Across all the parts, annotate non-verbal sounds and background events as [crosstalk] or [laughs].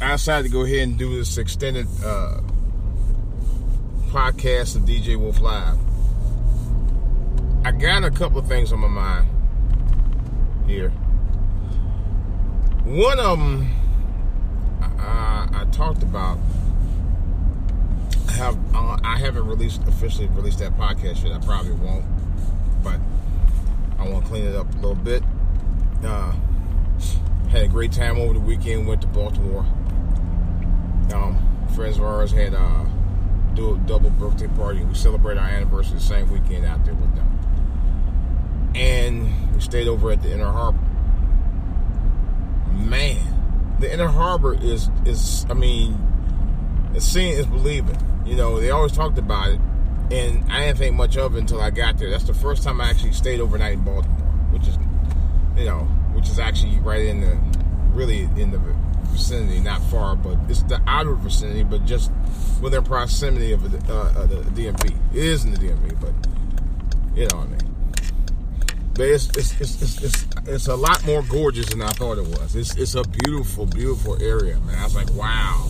I decided to go ahead and do this extended uh, podcast of DJ Wolf Live. I got a couple of things on my mind here. One of them I, I talked about. I have uh, I haven't released officially released that podcast yet. I probably won't, but I want to clean it up a little bit. Uh, had a great time over the weekend. Went to Baltimore. Um, friends of ours had uh, do a double birthday party. We celebrated our anniversary the same weekend out there with them and we stayed over at the Inner Harbor. Man, the Inner Harbor is is I mean, it's seeing is believing. You know, they always talked about it, and I didn't think much of it until I got there. That's the first time I actually stayed overnight in Baltimore, which is, you know, which is actually right in the, really in the vicinity, not far, but it's the outer vicinity, but just within proximity of the, uh, the DMV. It is in the DMV, but you know what I mean. But it's it's, it's, it's, it's, it's a lot more gorgeous than I thought it was. It's, it's a beautiful, beautiful area, man. I was like, wow.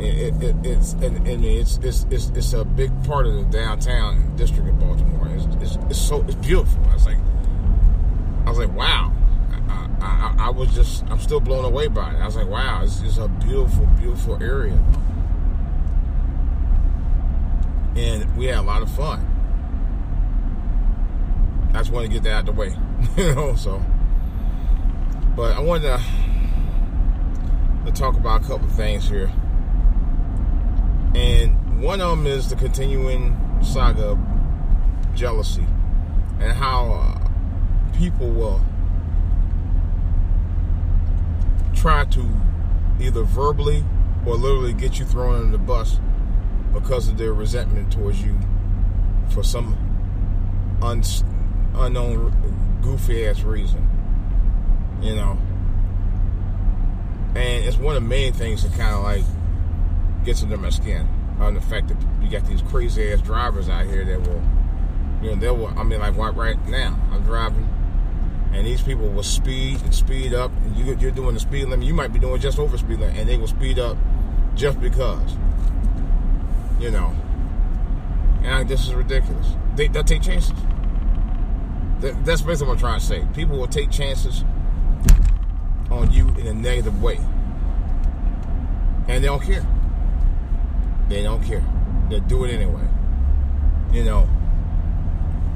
It, it, it's and, and it's, it's it's it's a big part of the downtown district of Baltimore. It's, it's, it's so it's beautiful. I was like, I was like, wow. I, I, was just I'm still blown away by it. I was like, wow, it's, it's a beautiful, beautiful area. And we had a lot of fun. I just want to get that out of the way, [laughs] you know. So, but I wanted to, to talk about a couple things here, and one of them is the continuing saga of jealousy and how uh, people will try to either verbally or literally get you thrown under the bus because of their resentment towards you for some un- unknown goofy ass reason. You know. And it's one of the main things that kind of like gets under my skin on the fact that you got these crazy ass drivers out here that will, you know, they will. I mean, like right now, I'm driving, and these people will speed and speed up, and you, you're doing the speed limit. You might be doing just over speed limit, and they will speed up just because, you know. And I, this is ridiculous. They, they'll take chances. That's basically what I'm trying to say. People will take chances on you in a negative way. And they don't care. They don't care. They'll do it anyway. You know.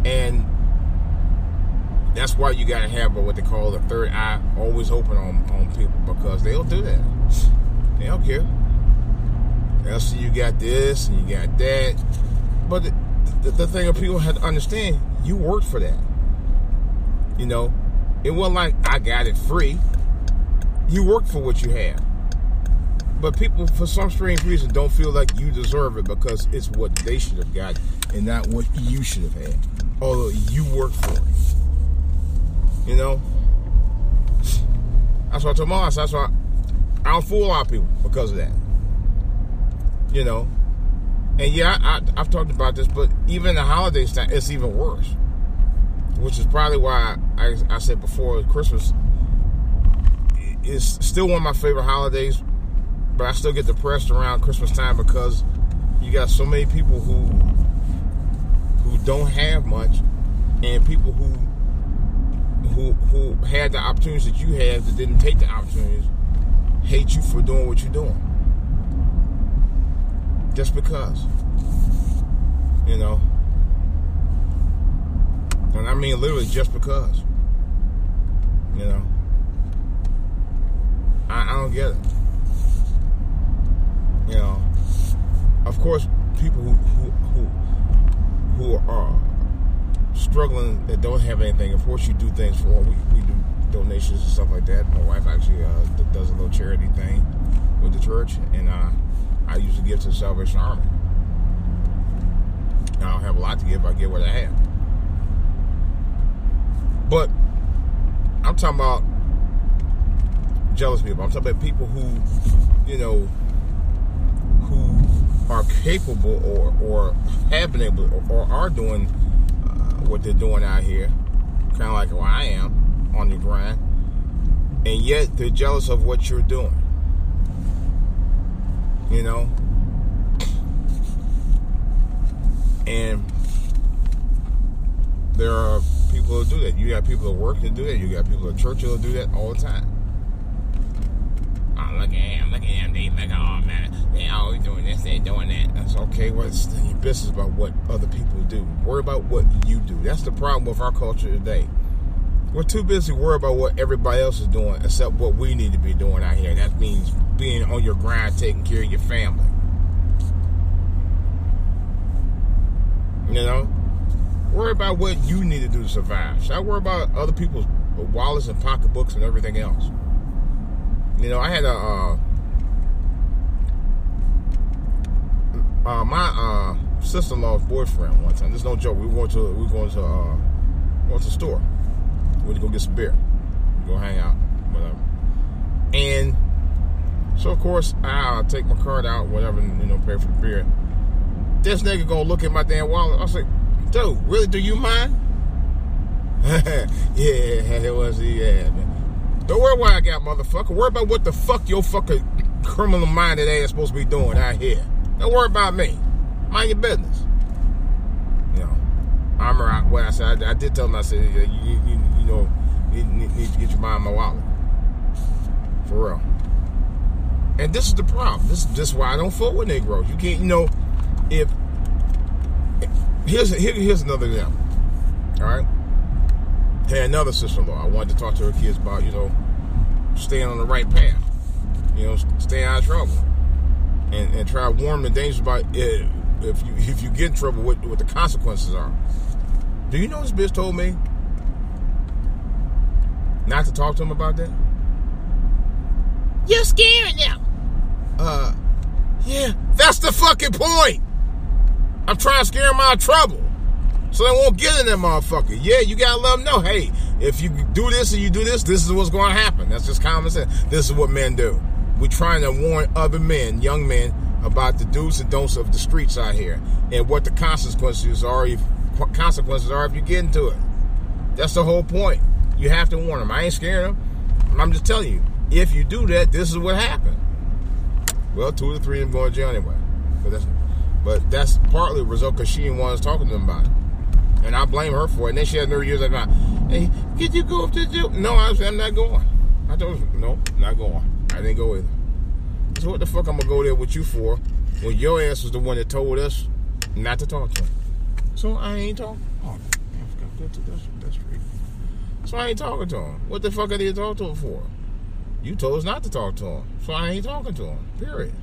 And that's why you gotta have what they call the third eye always open on, on people because they'll do that. They don't care. They'll see you got this and you got that. But the, the, the thing of people have to understand, you worked for that. You know, it wasn't like I got it free. You work for what you have. But people, for some strange reason, don't feel like you deserve it because it's what they should have got and not what you should have had. Although you work for it. You know? That's why I. That's why I don't fool a lot of people because of that. You know? And yeah, I, have talked about this, but even the holidays it's even worse which is probably why I, I said before Christmas is still one of my favorite holidays, but I still get depressed around Christmas time because you got so many people who who don't have much, and people who who who had the opportunities that you had that didn't take the opportunities, hate you for doing what you're doing. Just because. You know? And I mean literally just because. You know? I, I don't get it. You know? Of course, people who who who, who are struggling that don't have anything, of course you do things for we, we do donations and stuff like that. My wife actually uh, does a little charity thing with the church, and uh, I usually give to the Salvation Army. I don't have a lot to give, I give what I have. But I'm talking about jealous people. I'm talking about people who, you know, who are capable or, or have been able or, are doing what they're doing out here, kind of like where I am on the grind, and yet they're jealous of what you're doing. You know? And there are people who do that. You got people at work that do that. You got people at church who do that all the time. Oh, look at him, look at him. They look, oh man, they always doing this, they doing that. That's okay. What's well, your business about what other people do? Worry about what you do. That's the problem with our culture today. We're too busy worry about what everybody else is doing, except what we need to be doing out here. That means being on your grind, taking care of your family. You know, worry about what you need to do to survive. Should I worry about other people's wallets and pocketbooks and everything else? You know, I had a uh, uh, my uh, sister-in-law's boyfriend one time. There's no joke. We going to we going to uh, went to the store. We went to go get some beer, go hang out, whatever. And so of course I take my card out, whatever, and, you know, pay for the beer. This nigga gonna look at my damn wallet. I like, dude, really? Do you mind? [laughs] yeah, it was yeah, man. Don't worry what I got, motherfucker. Worry about what the fuck your fucking criminal minded ass supposed to be doing out here. Don't worry about me. Mind your business. You know, I remember what I said. I, I, did tell him. I said, you, you, you, you know, you need, need to get your mind on my wallet. For real. And this is the problem. This, this is why I don't fuck with Negroes. You can't, you know, if here's here, here's another example. All right. Had another sister-in-law. I wanted to talk to her kids about, you know, staying on the right path. You know, staying out of trouble, and, and try to warn them the dangers about if, if you if you get in trouble, what what the consequences are. Do you know this bitch told me not to talk to him about that? You're scaring them. Uh, yeah, that's the fucking point. I'm trying to scare them out of trouble. So they won't get in that motherfucker. Yeah, you gotta let them know, hey, if you do this and you do this, this is what's gonna happen. That's just common sense. This is what men do. We're trying to warn other men, young men, about the do's and don'ts of the streets out here and what the consequences are if consequences are if you get into it. That's the whole point. You have to warn them. I ain't scaring them. I'm just telling you, if you do that, this is what happened. Well, two or three of them going to jail anyway. But that's, but that's partly the result because she didn't want us talking to them about it. And I blame her for it. And then she had nerve years like, hey, could you go up to jail? No, I I'm not going. I told her, no, not going. I didn't go either. What the fuck I'm going to go there with you for when your ass was the one that told us not to talk to him? So I ain't talking. Oh, that's. So I ain't talking to him. What the fuck are you talking to him for? You told us not to talk to him. So I ain't talking to him. Period.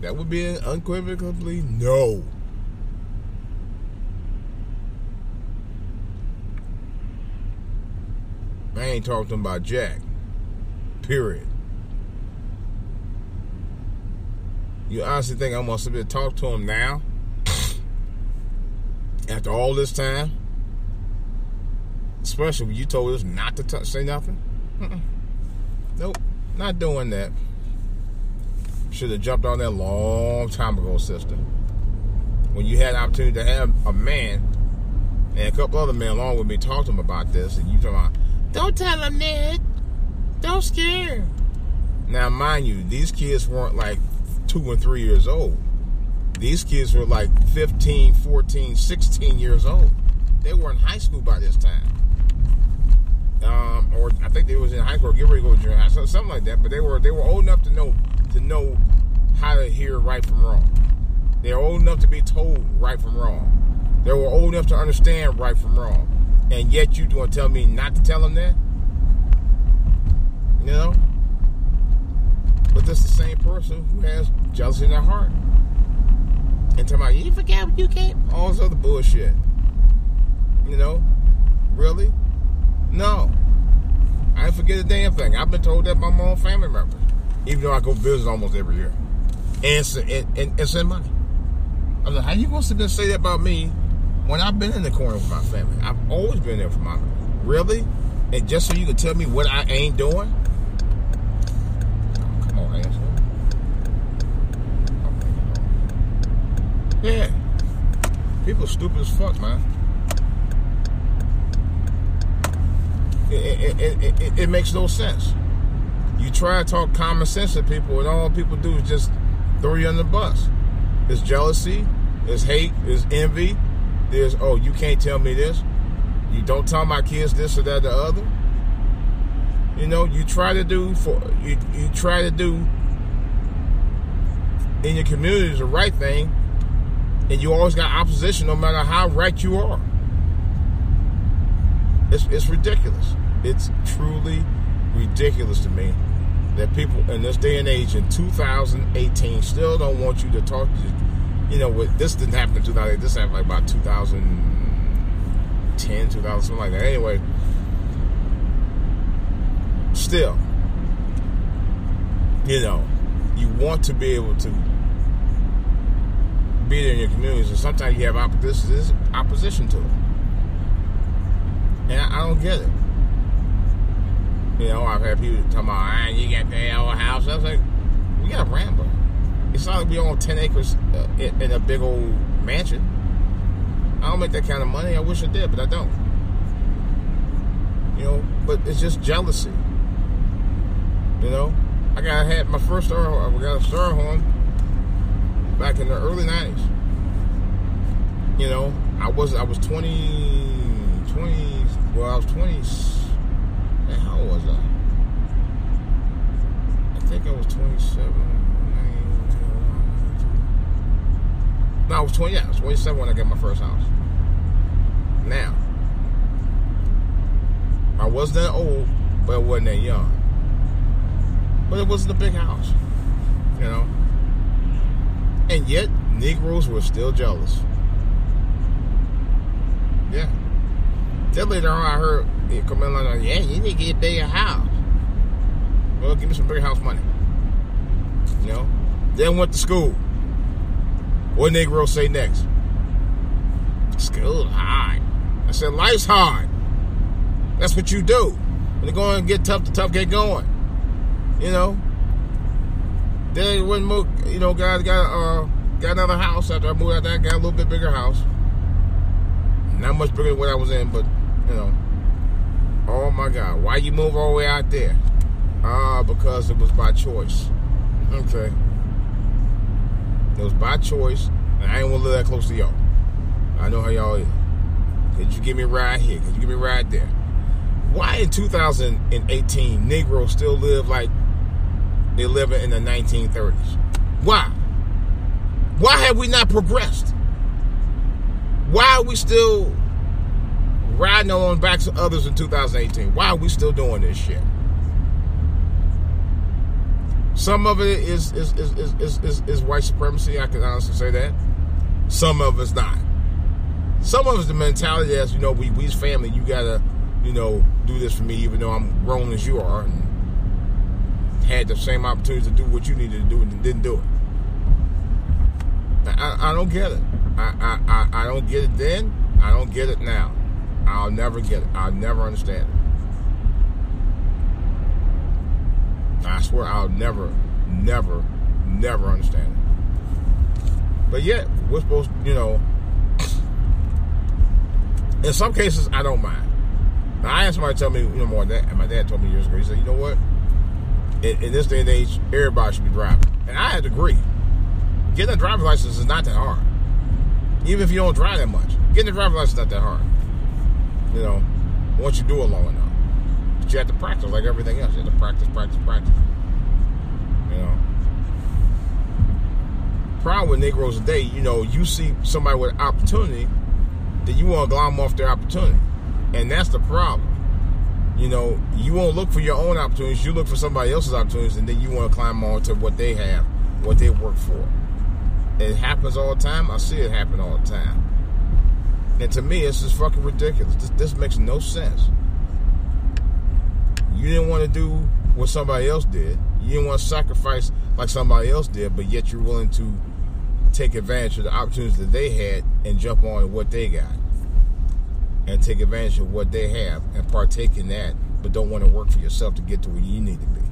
That would be an unequivocally no. I ain't talking to him about Jack. Period. You honestly think I'm gonna sit there talk to him now? After all this time? Especially when you told us not to say nothing? Mm-mm. Nope, not doing that. Should have jumped on that long time ago, sister. When you had the opportunity to have a man and a couple other men along with me talk to him about this, and you talking about, don't tell him that. Don't scare him. Now, mind you, these kids weren't like two and three years old. These kids were like 15, 14, 16 years old. They were in high school by this time. um, or I think they was in high school, get ready to go to junior high, so- something like that. But they were they were old enough to know to know how to hear right from wrong. They're old enough to be told right from wrong. They were old enough to understand right from wrong. And yet you gonna tell me not to tell them that? You know? But that's the same person who has jealousy in their heart. And talking about you forget what you can't all this other bullshit. You know? Really? No. I didn't forget a damn thing. I've been told that by my own family members. Even though I go visit almost every year. And, and, and, and send money. I was like, how you going to sit there and say that about me when I've been in the corner with my family? I've always been there for my Really? And just so you can tell me what I ain't doing? Oh, come on, asshole. Yeah. People stupid as fuck, man. It, it, it, it, it, makes no sense. You try to talk common sense to people, and all people do is just throw you under the bus. There's jealousy, there's hate, there's envy, there's, oh, you can't tell me this. You don't tell my kids this or that or the other. You know, you try to do for you, you try to do in your community is the right thing, and you always got opposition no matter how right you are. It's, it's ridiculous. It's truly ridiculous to me that people in this day and age in 2018 still don't want you to talk to you know what this didn't happen in 2008 this happened like about 2010 2000 something like that anyway still you know you want to be able to be there in your communities and sometimes you have opposition opposition to it and I, I don't get it you know, I've had people talking about, ah, you got the old house. I was like, we got a Rambo. It's not like we own 10 acres uh, in, in a big old mansion. I don't make that kind of money. I wish I did, but I don't. You know, but it's just jealousy. You know, I got had my first star. I got a star horn back in the early 90s. You know, I was I was 20, 20, well, I was 20. Man, how old was I? I think I was 27. No, I was 20. Yeah, I was 27 when I got my first house. Now, I wasn't that old, but I wasn't that young. But it wasn't a big house, you know. And yet, Negroes were still jealous. Yeah. Then later on, I heard it come in like, yeah, you need to get a bigger house. Well, give me some bigger house money. You know? Then went to school. What Negro say next? School hard. I said, life's hard. That's what you do. When it going to get tough, the tough get going. You know? Then when more, you know, guys got uh got another house after I moved out there, got a little bit bigger house. Not much bigger than what I was in, but you know. Oh my God, why you move all the way out there? Ah, because it was by choice. Okay. It was by choice, and I ain't want to live that close to y'all. I know how y'all is. Could you give me a ride here? Could you give me a ride there? Why in 2018 Negroes still live like they live in the 1930s? Why? Why have we not progressed? Why are we still riding on backs of others in 2018? Why are we still doing this shit? Some of it is is is is, is, is, is white supremacy. I can honestly say that. Some of it's not. Some of it's the mentality that's you know we we's family. You gotta you know do this for me, even though I'm grown as you are, and had the same opportunity to do what you needed to do and didn't do it. I, I don't get it. I, I, I don't get it then. I don't get it now. I'll never get it. I'll never understand it. I swear I'll never, never, never understand it. But yet, we're supposed to, you know, in some cases, I don't mind. Now, I had somebody tell me, you know, more that, and my dad told me years ago, he said, you know what? In, in this day and age, everybody should be driving. And I agree. Getting a driver's license is not that hard. Even if you don't drive that much. Getting a driver's license is not that hard. You know, once you do it long enough. But you have to practice like everything else. You have to practice, practice, practice. You know. Problem with Negroes today, you know, you see somebody with opportunity, then you want to glom off their opportunity. And that's the problem. You know, you won't look for your own opportunities, you look for somebody else's opportunities, and then you want to climb on to what they have, what they work for. It happens all the time. I see it happen all the time. And to me, it's just fucking ridiculous. This, this makes no sense. You didn't want to do what somebody else did. You didn't want to sacrifice like somebody else did, but yet you're willing to take advantage of the opportunities that they had and jump on what they got. And take advantage of what they have and partake in that, but don't want to work for yourself to get to where you need to be.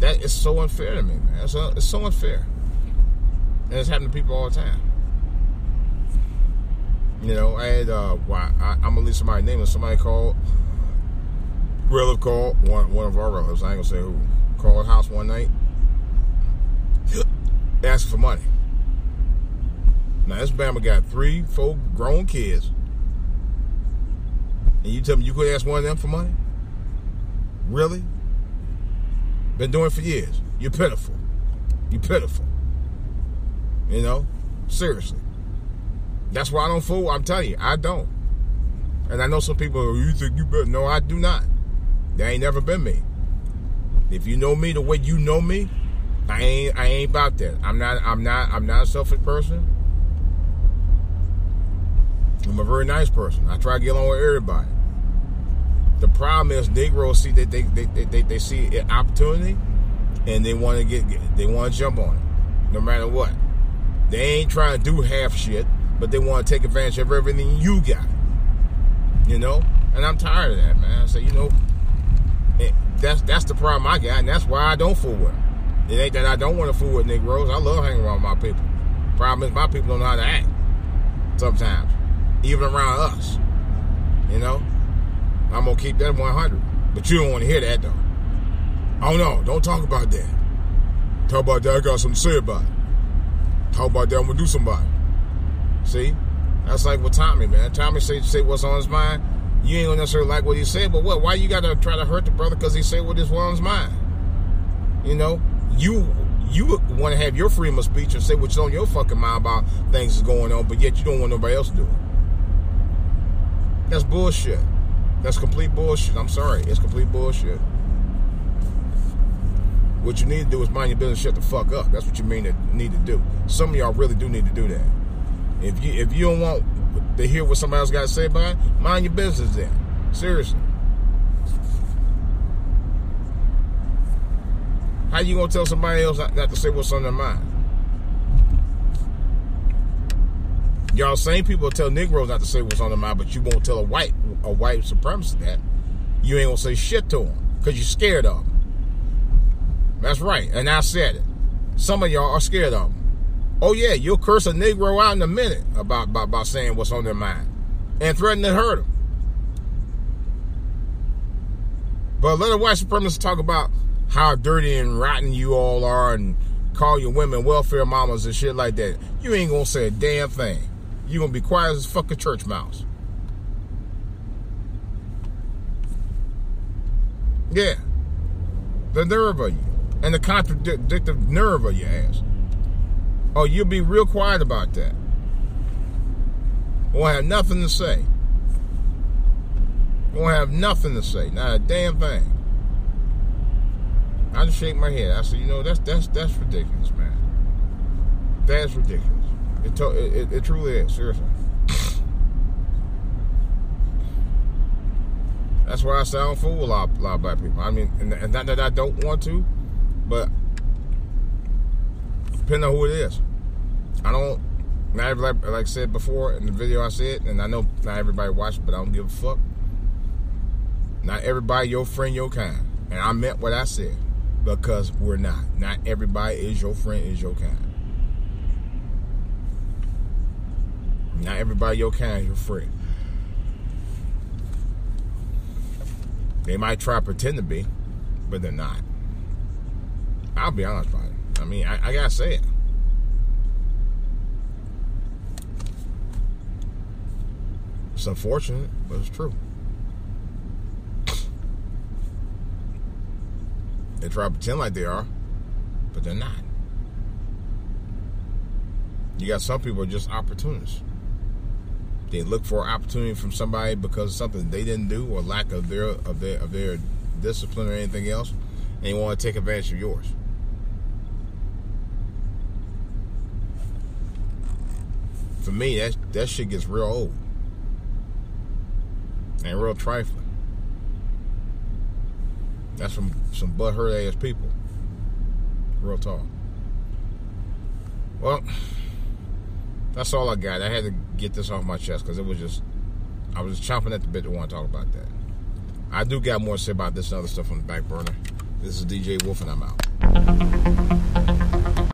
That is so unfair to me, man. It's, uh, it's so unfair. And it's happening to people all the time. You know, I had, uh, well, I, am gonna leave somebody name. Somebody called, relative called, one, one of our relatives, I ain't gonna say who, called house one night, [gasps] asking for money. Now, this Bama got three, four grown kids. And you tell me you could ask one of them for money? Really? Been doing it for years. You're pitiful. You're pitiful. You know? Seriously. That's why I don't fool. I'm telling you, I don't. And I know some people, oh, you think you better. No, I do not. That ain't never been me. If you know me the way you know me, I ain't I ain't about that. I'm not I'm not I'm not a selfish person. I'm a very nice person. I try to get along with everybody. The problem is Negroes see that they they, they, they, they see an opportunity and they want to get they want to jump on it, no matter what. They ain't trying to do half shit, but they want to take advantage of everything you got. You know, and I'm tired of that, man. I say, you know, it, that's that's the problem I got, and that's why I don't fool with them. It ain't that I don't want to fool with Negroes. I love hanging around my people. Problem is, my people don't know how to act sometimes, even around us. You know, I'm gonna keep that 100, but you don't want to hear that though. Oh no, don't talk about that. Talk about that. I got something to say about it. Talk about that. I'm gonna do somebody. See, that's like with Tommy, man. Tommy say say what's on his mind. You ain't gonna necessarily like what he said, but what? Why you gotta try to hurt the brother because he say what is on his mind? You know, you you want to have your freedom of speech and say what's on your fucking mind about things that's going on, but yet you don't want nobody else to do it. That's bullshit. That's complete bullshit. I'm sorry, it's complete bullshit. What you need to do is mind your business, shut the fuck up. That's what you mean to need to do. Some of y'all really do need to do that. If you if you don't want to hear what somebody else got to say about it, mind your business then. Seriously. How you gonna tell somebody else not, to say what's on their mind? Y'all same people tell Negroes not to say what's on their mind, but you won't tell a white a white supremacist that. You ain't gonna say shit to them because you're scared of them. That's right, and I said it. Some of y'all are scared of them. Oh yeah, you'll curse a Negro out in a minute about, about, about saying what's on their mind and threaten to hurt them. But let a white supremacist talk about how dirty and rotten you all are and call your women welfare mamas and shit like that. You ain't gonna say a damn thing. You gonna be quiet as a fucking church mouse. Yeah. The nerve of you. And the contradictive nerve of your ass. Oh, you'll be real quiet about that. Won't have nothing to say. Won't have nothing to say. Not a damn thing. I just shake my head. I said, you know, that's that's that's ridiculous, man. That's ridiculous. It, to, it, it truly is. Seriously. That's why I sound fool a lot, a lot of black people. I mean, and, not that I don't want to, but depending on who it is. I don't. Not everybody, like I said before in the video, I said, and I know not everybody watched, but I don't give a fuck. Not everybody your friend, your kind, and I meant what I said because we're not. Not everybody is your friend, is your kind. Not everybody your kind your friend. They might try to pretend to be, but they're not. I'll be honest about it. I mean, I, I gotta say it. It's unfortunate, but it's true. They try to pretend like they are, but they're not. You got some people are just opportunists. They look for an opportunity from somebody because of something they didn't do or lack of their of their of their discipline or anything else, and they want to take advantage of yours. For me, that that shit gets real old and real trifling. That's from some butthurt ass people. Real talk. Well, that's all I got. I had to get this off my chest because it was just, I was just chomping at the bit to want to talk about that. I do got more to say about this and other stuff on the back burner. This is DJ Wolf, and I'm out.